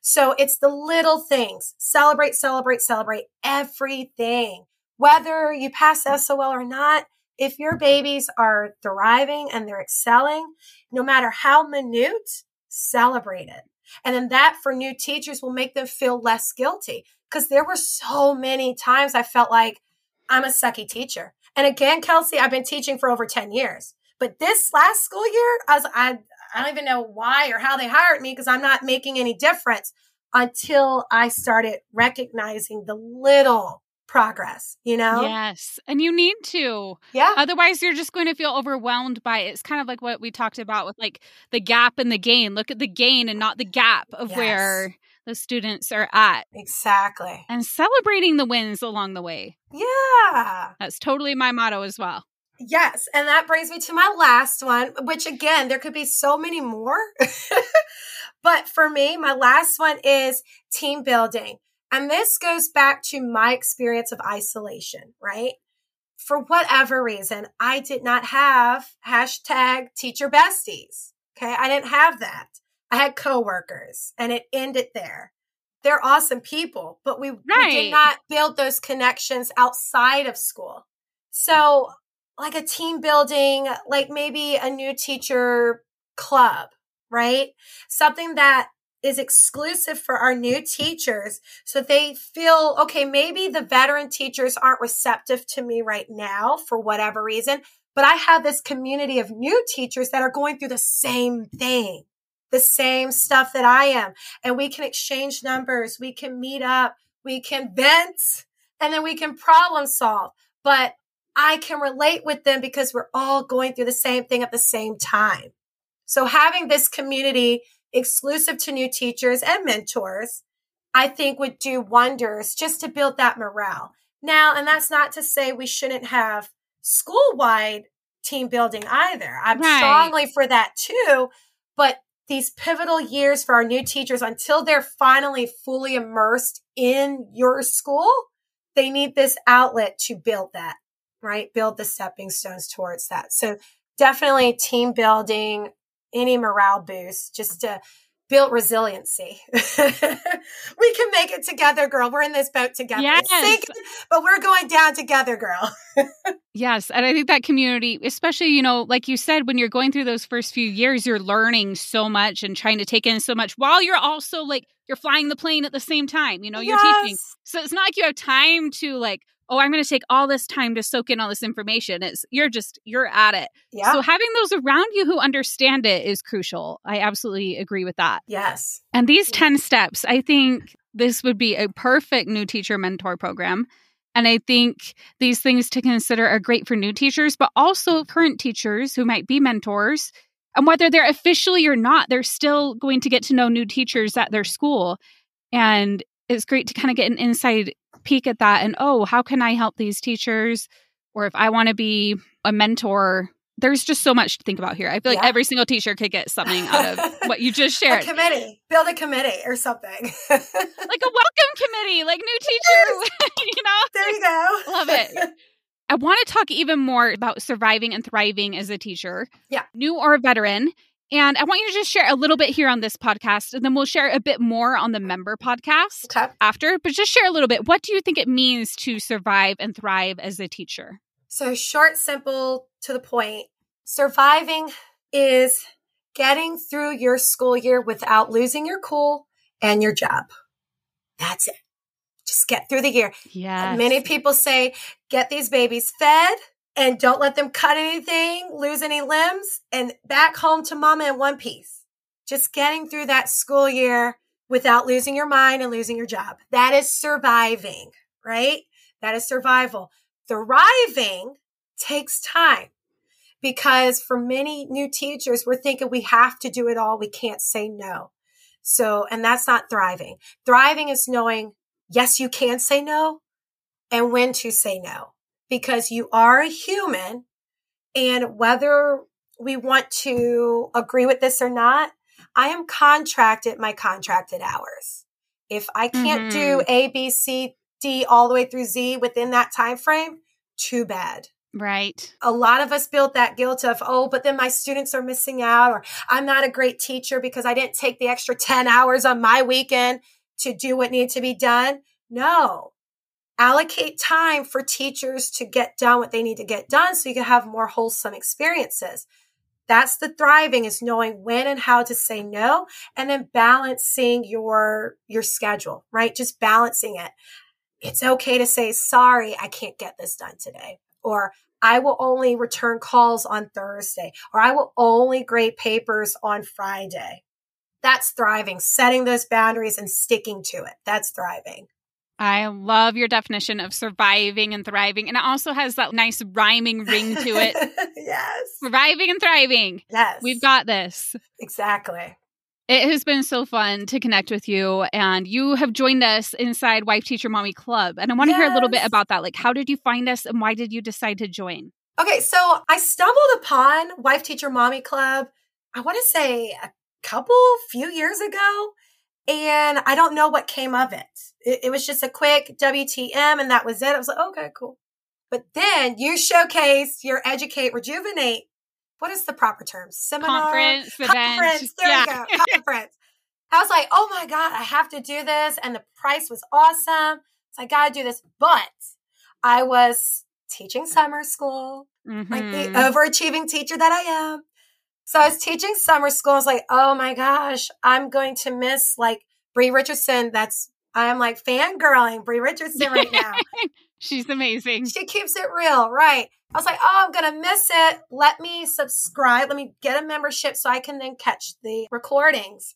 So it's the little things. Celebrate, celebrate, celebrate everything. Whether you pass SOL or not, if your babies are thriving and they're excelling, no matter how minute, celebrate it. And then that for new teachers will make them feel less guilty. Because there were so many times I felt like I'm a sucky teacher. And again, Kelsey, I've been teaching for over 10 years. But this last school year, I was I I don't even know why or how they hired me because I'm not making any difference until I started recognizing the little progress, you know? Yes. And you need to. Yeah. Otherwise, you're just going to feel overwhelmed by it. It's kind of like what we talked about with like the gap and the gain. Look at the gain and not the gap of Yes. where the students are at Exactly. and celebrating the wins along the way. Yeah. That's totally my motto as well. Yes. And that brings me to my last one, which again, there could be so many more. but for me, my last one is team building. And this goes back to my experience of isolation, right? For whatever reason, I did not have hashtag teacher besties. Okay. I didn't have that. I had coworkers and it ended there. They're awesome people, but we, we did not build those connections outside of school. So like a team building, like maybe a new teacher club, right? Something that is exclusive for our new teachers so they feel okay maybe the veteran teachers aren't receptive to me right now for whatever reason but i have this community of new teachers that are going through the same thing the same stuff that i am and we can exchange numbers we can meet up we can vent and then we can problem solve but i can relate with them because we're all going through the same thing at the same time so having this community exclusive to new teachers and mentors, I think would do wonders just to build that morale. Now, and that's not to say we shouldn't have school wide team building either. I'm Right. strongly for that too. But these pivotal years for our new teachers until they're finally fully immersed in your school, they need this outlet to build that, right? Build the stepping stones towards that. So definitely team building, any morale boost just to build resiliency. we can make it together, girl. We're in this boat together. Yes. sinking, but we're going down together, girl. Yes. And I think that community, especially, you know, like you said, when you're going through those first few years, you're learning so much and trying to take in so much while you're also like, you're flying the plane at the same time. You know, you're teaching. So it's not like you have time to like, oh, I'm going to take all this time to soak in all this information. It's you're just you're at it. Yeah. So having those around you who understand it is crucial. I absolutely agree with that. yes. And these 10 steps, I think this would be a perfect new teacher mentor program. And I think these things to consider are great for new teachers, but also current teachers who might be mentors. And whether they're officially or not, they're still going to get to know new teachers at their school. And it's great to kind of get an inside peek at that and, oh, how can I help these teachers? Or if I want to be a mentor, there's just so much to think about here. I feel like Yeah. every single teacher could get something out of what you just a shared. committee. Build a committee or something. like a welcome committee, like new teacher, you know? there you go. Love it. I want to talk even more about surviving and thriving as a teacher. Yeah. New or veteran. And I want you to just share a little bit here on this podcast, and then we'll share a bit more on the member podcast Okay. after. But just share a little bit. What do you think it means to survive and thrive as a teacher? So, short, simple, to the point. Surviving is getting through your school year without losing your cool and your job. That's it. Just get through the year. Yeah. Many people say, get these babies fed and don't let them cut anything, lose any limbs, and back home to mama in one piece. Just getting through that school year without losing your mind and losing your job. That is surviving, right? That is survival. Thriving takes time because for many new teachers, we're thinking we have to do it all. We can't say no. So, and that's not thriving. Thriving is knowing, yes, you can say no and when to say no because you are a human. And whether we want to agree with this or not, I am contracted my contracted hours. If I can't do mm-hmm. A, B, C, D all the way through Z within that time frame, too bad Right. a lot of us built that guilt of, oh, but then my students are missing out, or I'm not a great teacher because I didn't take the extra 10 hours on my weekend to do what needed to be done. No. Allocate time for teachers to get done what they need to get done so you can have more wholesome experiences. That's the thriving is knowing when and how to say no and then balancing your your schedule, right? Just balancing it. It's okay to say sorry, I can't get this done today. Or I will only return calls on Thursday, or I will only grade papers on Friday. That's thriving, setting those boundaries and sticking to it. That's thriving. I love your definition of surviving and thriving. And it also has that nice rhyming ring to it. yes. surviving and thriving. Yes. We've got this. exactly. It has been so fun to connect with you, and you have joined us inside Wife Teacher Mommy Club. And I want to hear a little bit about that. Like, how did you find us, and why did you decide to join? Okay, so I stumbled upon Wife Teacher Mommy Club, I want to say a couple, few years ago, and I don't know what came of it. It, it was just a quick WTM, and that was it. I was like, okay, cool. But then you showcase your Educate Rejuvenate. What is the proper term? Seminar? Conference, event. Conference. There yeah. you go. Conference. I was like, oh my God, I have to do this. And the price was awesome. So I got to do this. But I was teaching summer school like the Mhm. overachieving teacher that I am. So I was teaching summer school. I was like, oh my gosh, I'm going to miss like Brie Richardson. That's I'm like fangirling Brie Richardson right now. She's amazing. she keeps it real, right? I was like, oh, I'm gonna miss it. Let me subscribe. Let me get a membership so I can then catch the recordings.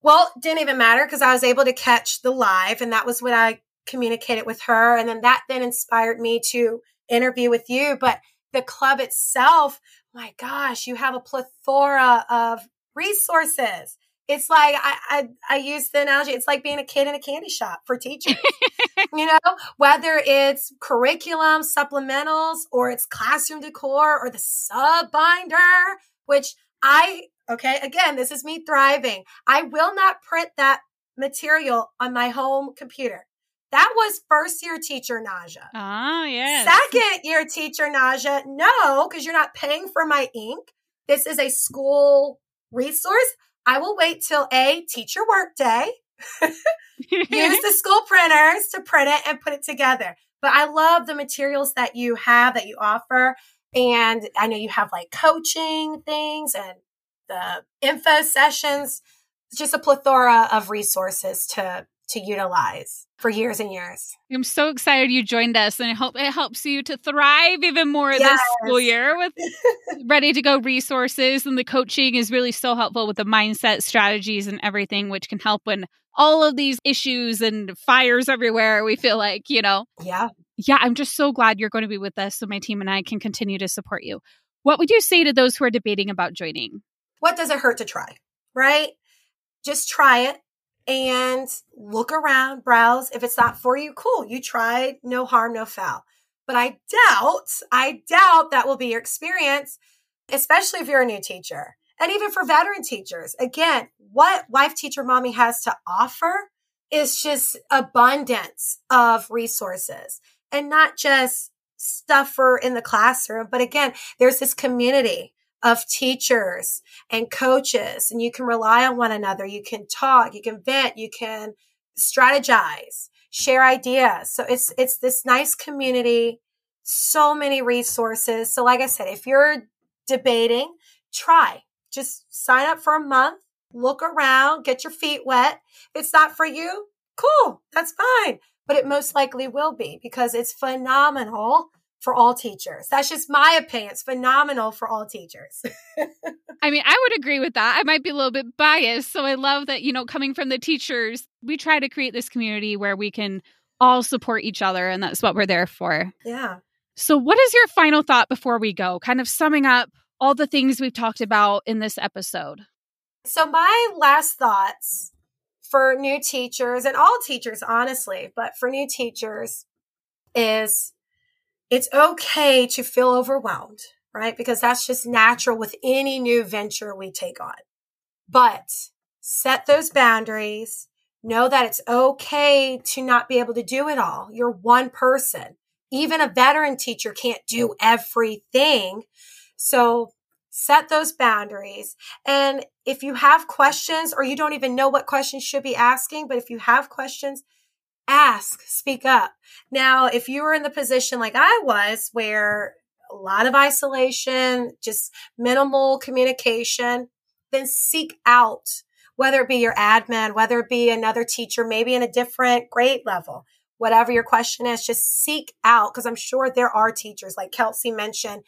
Well, didn't even matter because I was able to catch the live, and that was what I communicated with her. And then that then inspired me to interview with you. But the club itself, my gosh, you have a plethora of resources. It's like I, I I use the analogy. It's like being a kid in a candy shop for teachers. you know, whether it's curriculum, supplementals, or it's classroom decor, or the sub binder, which I okay. Again, this is me thriving. I will not print that material on my home computer. That was first year teacher nausea. Ah, yes. Second year teacher nausea, no, because you're not paying for my ink. This is a school resource. I will wait till a teacher work day. Use the school printers to print it and put it together. But I love the materials that you have that you offer. And I know you have like coaching things and the info sessions. Just a plethora of resources to to utilize for years and years. I'm so excited you joined us, and I hope it helps you to thrive even more this school year with ready to go resources. And the coaching is really so helpful with the mindset strategies and everything, which can help when all of these issues and fires everywhere. We feel like, you know, Yeah. yeah, I'm just so glad you're going to be with us so my team and I can continue to support you. What would you say to those who are debating about joining? What does it hurt to try? Right? Just try it. And look around, browse. If it's not for you, cool. You tried, no harm, no foul. But I doubt, I doubt that will be your experience, especially if you're a new teacher and even for veteran teachers. Again, what Wife Teacher Mommy has to offer is just abundance of resources and not just stuff for in the classroom. But again, there's this community of teachers and coaches and you can rely on one another. You can talk, you can vent, you can strategize, share ideas. So it's, it's this nice community, so many resources. So like I said, if you're debating, try, just sign up for a month, look around, get your feet wet. If it's not for you, cool, that's fine. But it most likely will be because it's phenomenal for all teachers. That's just my opinion. It's phenomenal for all teachers. I mean, I would agree with that. I might be a little bit biased. So I love that, you know, coming from the teachers, we try to create this community where we can all support each other. And that's what we're there for. yeah. So, what is your final thought before we go? Kind of summing up all the things we've talked about in this episode. So, my last thoughts for new teachers and all teachers, honestly, but for new teachers is it's okay to feel overwhelmed, right? Because that's just natural with any new venture we take on. But set those boundaries. Know that it's okay to not be able to do it all. You're one person. Even a veteran teacher can't do everything. So set those boundaries. And if you have questions or you don't even know what questions should be asking, but if you have questions, ask, speak up. Now, if you were in the position like I was, where a lot of isolation, just minimal communication, then seek out, whether it be your admin, whether it be another teacher, maybe in a different grade level, whatever your question is, just seek out. Cause I'm sure there are teachers like Kelsey mentioned.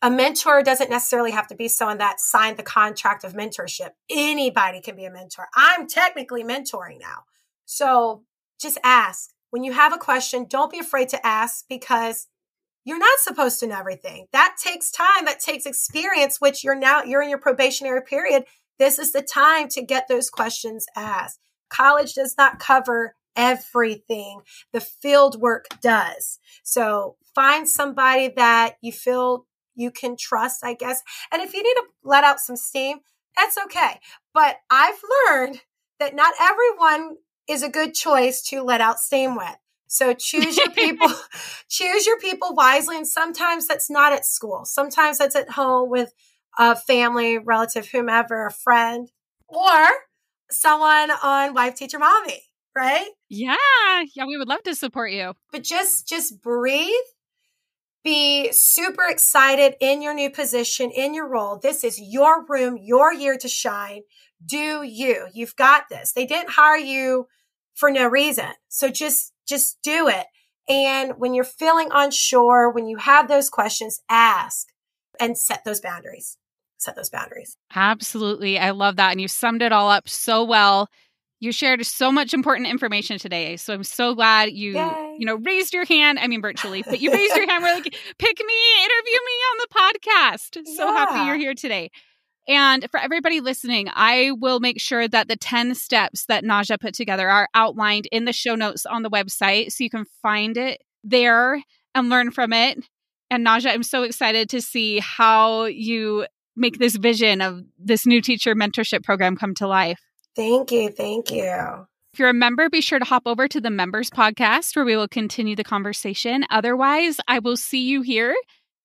A mentor doesn't necessarily have to be someone that signed the contract of mentorship. Anybody can be a mentor. I'm technically mentoring now. So just ask. When you have a question, don't be afraid to ask because you're not supposed to know everything. That takes time, that takes experience, which you're now, you're in your probationary period. This is the time to get those questions asked. College does not cover everything. The field work does. So find somebody that you feel you can trust, I guess. And if you need to let out some steam, that's okay. But I've learned that not everyone is a good choice to let out steam with. So choose your people, choose your people wisely. And sometimes that's not at school. Sometimes that's at home with a family, relative, whomever, a friend, or someone on Wife Teacher Mommy, right? Yeah. Yeah. We would love to support you. But just, just breathe. Be super excited in your new position, in your role. This is your room, your year to shine. Do you? You've got this. They didn't hire you for no reason. So just, just do it. And when you're feeling unsure, when you have those questions, ask and set those boundaries. Set those boundaries. Absolutely. I love that. And you summed it all up so well. You shared so much important information today. So I'm so glad you, Yay. you know, raised your hand. I mean, virtually, but you raised your hand. We're like, pick me, interview me on the podcast. So happy you're here today. And for everybody listening, I will make sure that the 10 steps that Najah put together are outlined in the show notes on the website so you can find it there and learn from it. And Najah, I'm so excited to see how you make this vision of this new teacher mentorship program come to life. Thank you. Thank you. If you're a member, be sure to hop over to the members podcast where we will continue the conversation. Otherwise, I will see you here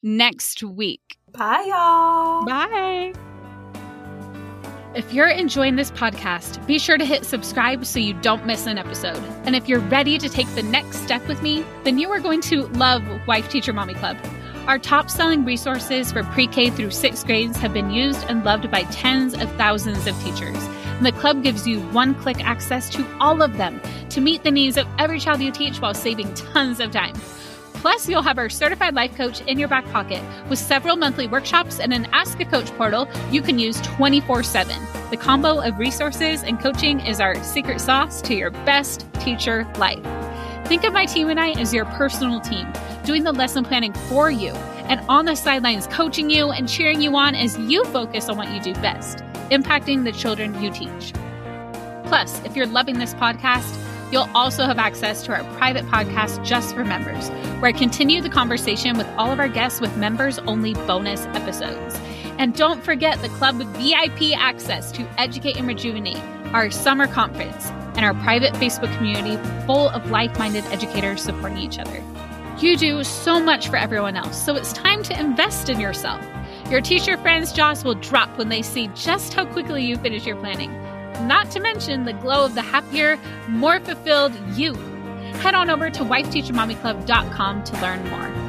next week. Bye, y'all. Bye. If you're enjoying this podcast, be sure to hit subscribe so you don't miss an episode. And if you're ready to take the next step with me, then you are going to love Wife Teacher Mommy Club. Our top selling resources for pre K through sixth grades have been used and loved by tens of thousands of teachers. And the club gives you one click access to all of them to meet the needs of every child you teach while saving tons of time. Plus, you'll have our certified life coach in your back pocket with several monthly workshops and an Ask a Coach portal you can use 24 7. The combo of resources and coaching is our secret sauce to your best teacher life. Think of my team and I as your personal team, doing the lesson planning for you and on the sidelines coaching you and cheering you on as you focus on what you do best, impacting the children you teach. Plus, if you're loving this podcast, you'll also have access to our private podcast just for members, where I continue the conversation with all of our guests with members only bonus episodes. And don't forget the club VIP access to Educate and Rejuvenate, our summer conference, and our private Facebook community full of like minded educators supporting each other. You do so much for everyone else, so it's time to invest in yourself. Your teacher friends' jaws will drop when they see just how quickly you finish your planning. Not to mention the glow of the happier, more fulfilled you. Head on over to wifeteachermommyclub.com to learn more.